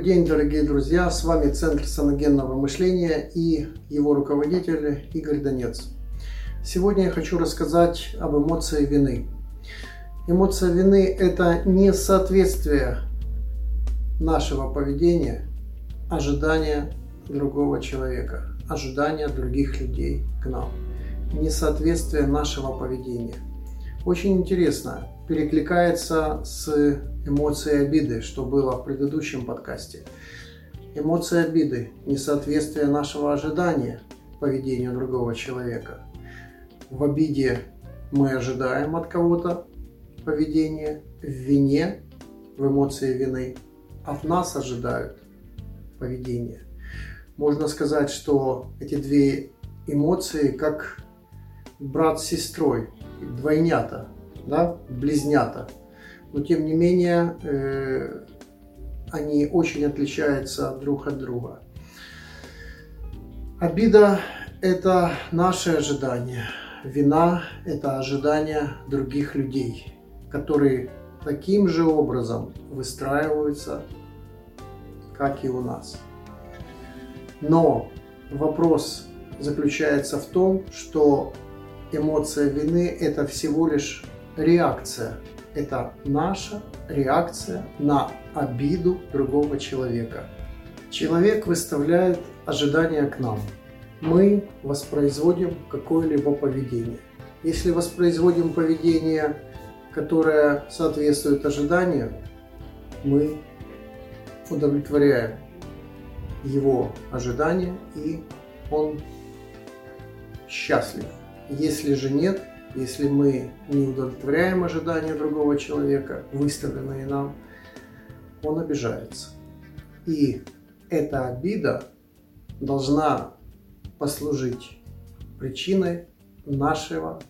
Добрый день, дорогие друзья! С вами Центр саногенного мышления и его руководитель Игорь Донец. Сегодня я хочу рассказать об эмоции вины. Эмоция вины – это несоответствие нашего поведения ожидания другого человека, ожидания других людей к нам, несоответствие нашего поведения. Очень интересно, перекликается с эмоцией обиды, что было в предыдущем подкасте. Эмоция обиды – несоответствие нашего ожидания поведению другого человека. В обиде мы ожидаем от кого-то поведения, в вине, в эмоции вины от нас ожидают поведения. Можно сказать, что эти две эмоции как брат с сестрой, двойнята – да, близнята. Но тем не менее э, они очень отличаются друг от друга. Обида – это наши ожидания. Вина – это ожидания других людей, которые таким же образом выстраиваются, как и у нас. Но вопрос заключается в том, что эмоция вины – это всего лишь реакция. Это наша реакция на обиду другого человека. Человек выставляет ожидания к нам. Мы воспроизводим какое-либо поведение. Если воспроизводим поведение, которое соответствует ожиданию, мы удовлетворяем его ожидания и он счастлив. Если же нет, если мы не удовлетворяем ожидания другого человека, выставленные нам, он обижается. И эта обида должна послужить причиной нашего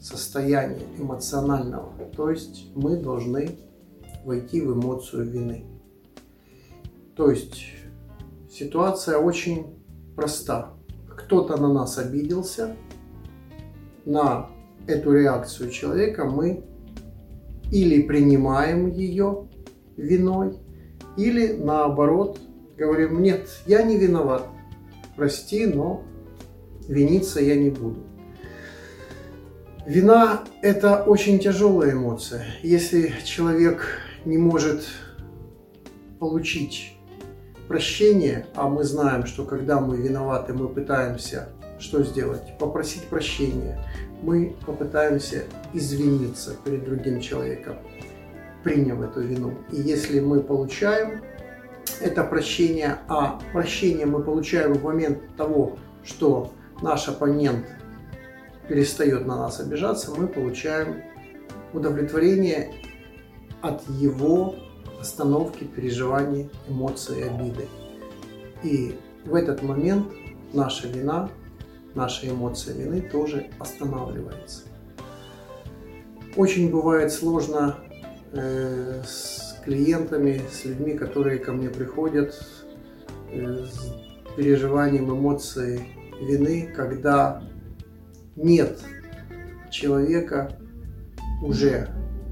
состояния эмоционального. То есть мы должны войти в эмоцию вины. То есть ситуация очень проста. Кто-то на нас обиделся, на эту реакцию человека мы или принимаем ее виной, или наоборот говорим, нет, я не виноват, прости, но виниться я не буду. Вина – это очень тяжелая эмоция. Если человек не может получить прощение, а мы знаем, что когда мы виноваты, мы пытаемся что сделать? Попросить прощения, мы попытаемся извиниться перед другим человеком, приняв эту вину. И если мы получаем это прощение, а прощение мы получаем в момент того, что наш оппонент перестает на нас обижаться, мы получаем удовлетворение от его остановки переживаний, эмоций, обиды. И в этот момент наша вина наша эмоция вины тоже останавливается. Очень бывает сложно э, с клиентами, с людьми, которые ко мне приходят э, с переживанием эмоций вины, когда нет человека уже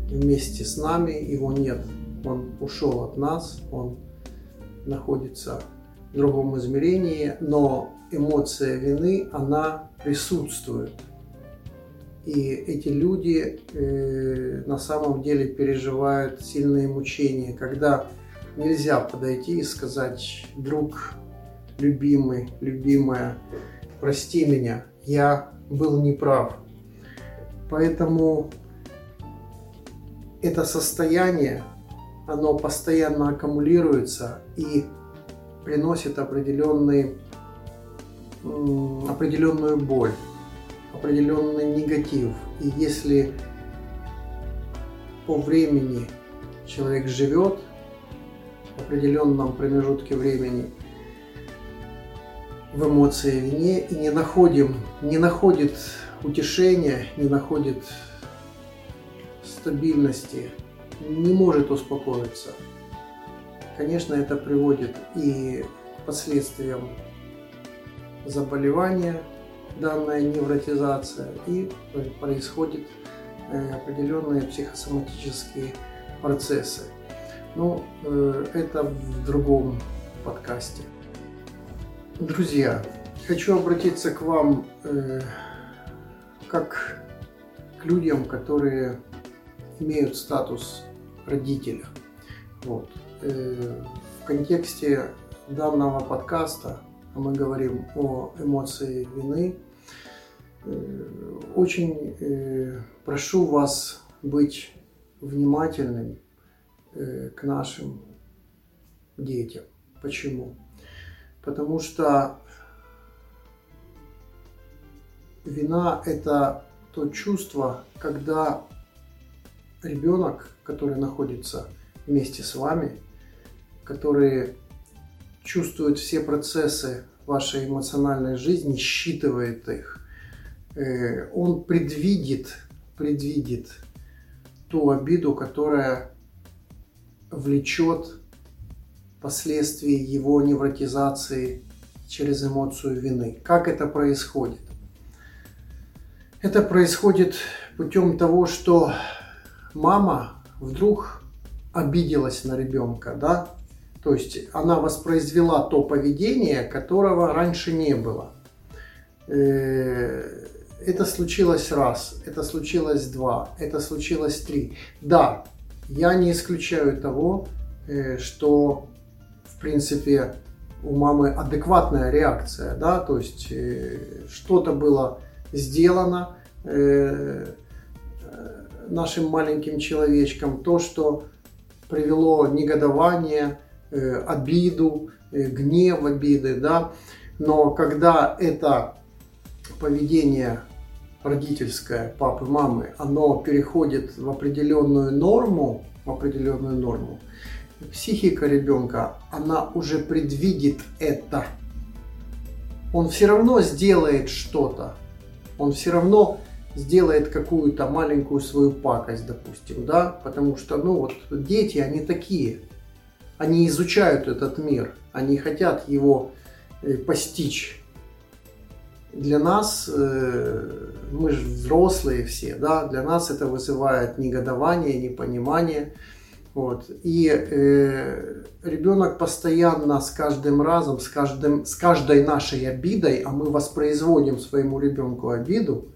вместе с нами, его нет, он ушел от нас, он находится в другом измерении, но эмоция вины, она присутствует. И эти люди э, на самом деле переживают сильные мучения, когда нельзя подойти и сказать, друг, любимый, любимая, прости меня, я был неправ. Поэтому это состояние, оно постоянно аккумулируется и приносит определенный определенную боль, определенный негатив. И если по времени человек живет в определенном промежутке времени в эмоции вине и не находим, не находит утешения, не находит стабильности, не может успокоиться. Конечно, это приводит и к последствиям заболевание, данная невротизация, и происходят э, определенные психосоматические процессы. Но э, это в другом подкасте. Друзья, хочу обратиться к вам э, как к людям, которые имеют статус родителя. Вот. Э, в контексте данного подкаста мы говорим о эмоции вины. Э, очень э, прошу вас быть внимательным к нашим детям. Почему? Потому что вина – это то чувство, когда ребенок, который находится вместе с вами, который чувствует все процессы вашей эмоциональной жизни, считывает их, э, он предвидит, предвидит ту обиду, которая влечет последствия его невротизации через эмоцию вины. Как это происходит? Это происходит путем того, что мама вдруг обиделась на ребенка, да, то есть она воспроизвела то поведение, которого раньше не было. Э, это случилось раз, это случилось два, это случилось три. Да, я не исключаю того, э, что в принципе у мамы адекватная реакция, да, то есть э, что-то было сделано нашим маленьким человечкам, то, что привело негодование, Э, обиду, э, гнев обиды, да. Но когда это поведение родительское папы, мамы, оно переходит в определенную норму, в определенную норму, психика ребенка, она уже предвидит это. Он все равно сделает что-то. Он все равно сделает какую-то маленькую свою пакость, допустим, да, потому что, ну вот, дети, они такие, они изучают этот мир, они хотят его э, постичь. Для нас, э, мы же взрослые все, да, для нас это вызывает негодование, непонимание. Вот. И э, ребенок постоянно с каждым разом, с, каждым, с каждой нашей обидой, а мы воспроизводим своему ребенку обиду,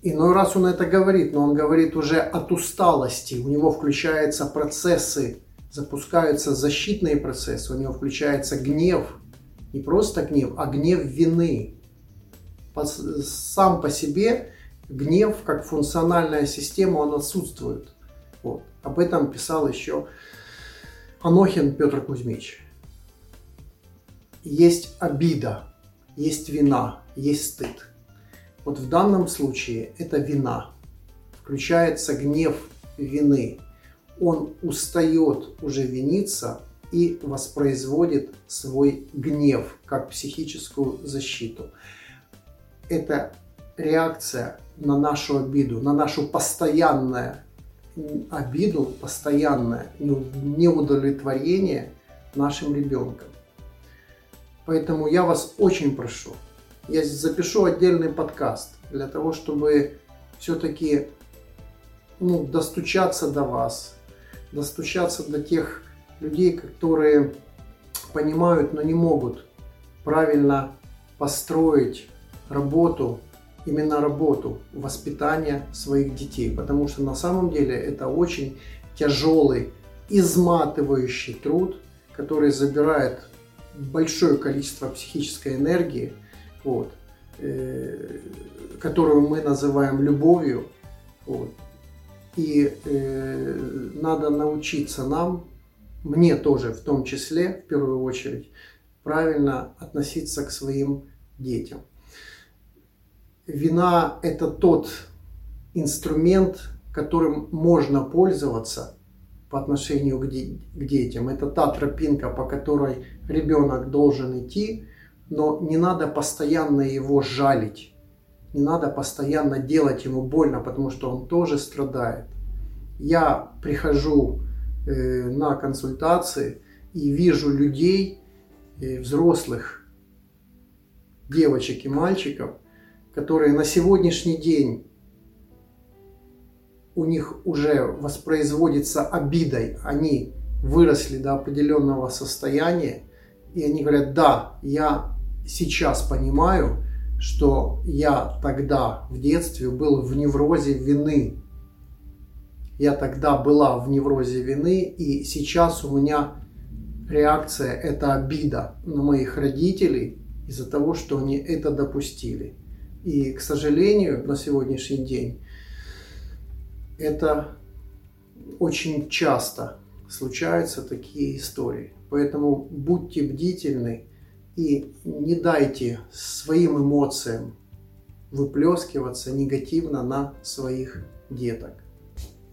Иной раз он это говорит, но он говорит уже от усталости. У него включаются процессы запускаются защитные процессы, у него включается гнев, не просто гнев, а гнев вины. Сам по себе гнев как функциональная система, он отсутствует. Вот. Об этом писал еще Анохин Петр Кузьмич. Есть обида, есть вина, есть стыд. Вот в данном случае это вина. Включается гнев вины он устает уже виниться и воспроизводит свой гнев как психическую защиту. Это реакция на нашу обиду, на нашу постоянную обиду, постоянное неудовлетворение нашим ребенком. Поэтому я вас очень прошу, я запишу отдельный подкаст для того, чтобы все-таки ну, достучаться до вас, достучаться до тех людей, которые понимают, но не могут правильно построить работу, именно работу воспитания своих детей. Потому что на самом деле это очень тяжелый, изматывающий труд, который забирает большое количество психической энергии, вот, э, которую мы называем любовью. Вот. И э, надо научиться нам, мне тоже в том числе, в первую очередь, правильно относиться к своим детям. Вина – это тот инструмент, которым можно пользоваться по отношению к, де- к детям. Это та тропинка, по которой ребенок должен идти, но не надо постоянно его жалить не надо постоянно делать ему больно, потому что он тоже страдает. Я прихожу э, на консультации и вижу людей, э, взрослых, девочек и мальчиков, которые на сегодняшний день у них уже воспроизводится обидой, они выросли до определенного состояния, и они говорят, да, я сейчас понимаю, что я тогда в детстве был в неврозе вины. Я тогда была в неврозе вины, и сейчас у меня реакция – это обида на моих родителей из-за того, что они это допустили. И, к сожалению, на сегодняшний день это очень часто случаются такие истории. Поэтому будьте бдительны и не дайте своим эмоциям выплескиваться негативно на своих деток.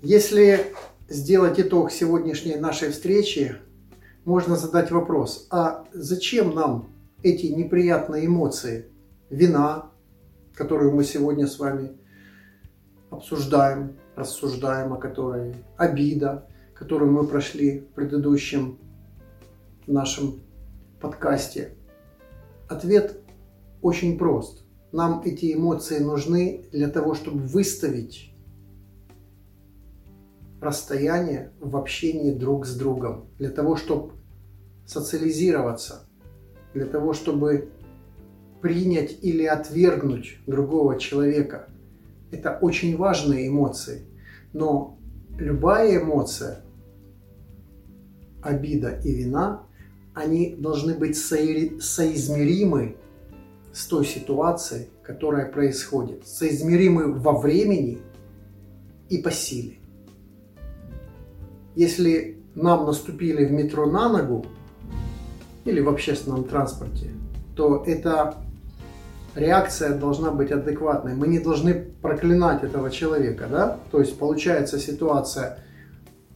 Если сделать итог сегодняшней нашей встречи, можно задать вопрос, а зачем нам эти неприятные эмоции? Вина, которую мы сегодня с вами обсуждаем, рассуждаем о которой, обида, которую мы прошли в предыдущем нашем подкасте. Ответ очень прост. Нам эти эмоции нужны для того, чтобы выставить расстояние в общении друг с другом, для того, чтобы социализироваться, для того, чтобы принять или отвергнуть другого человека. Это очень важные эмоции. Но любая эмоция, обида и вина, они должны быть соизмеримы с той ситуацией, которая происходит, соизмеримы во времени и по силе. Если нам наступили в метро на ногу или в общественном транспорте, то эта реакция должна быть адекватной. Мы не должны проклинать этого человека, да? То есть получается ситуация,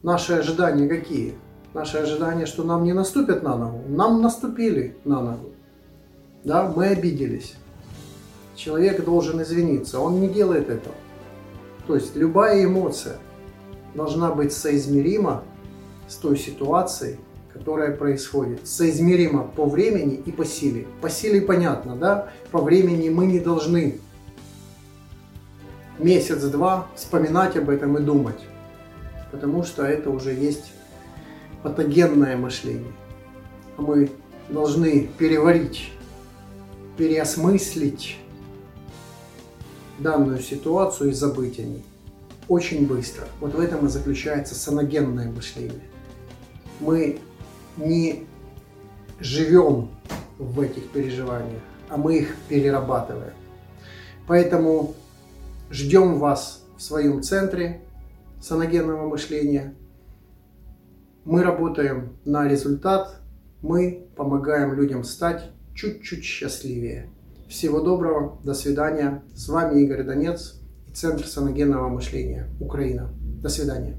наши ожидания какие? Наши ожидания, что нам не наступят на ногу. Нам наступили на ногу. Да, мы обиделись. Человек должен извиниться. Он не делает этого. То есть любая эмоция – должна быть соизмерима с той ситуацией, которая происходит. Соизмерима по времени и по силе. По силе понятно, да? По времени мы не должны месяц-два вспоминать об этом и думать. Потому что это уже есть патогенное мышление. А мы должны переварить, переосмыслить данную ситуацию и забыть о ней очень быстро. Вот в этом и заключается саногенное мышление. Мы не живем в этих переживаниях, а мы их перерабатываем. Поэтому ждем вас в своем центре саногенного мышления. Мы работаем на результат, мы помогаем людям стать чуть-чуть счастливее. Всего доброго, до свидания. С вами Игорь Донец, Центр саногенного мышления, Украина. До свидания.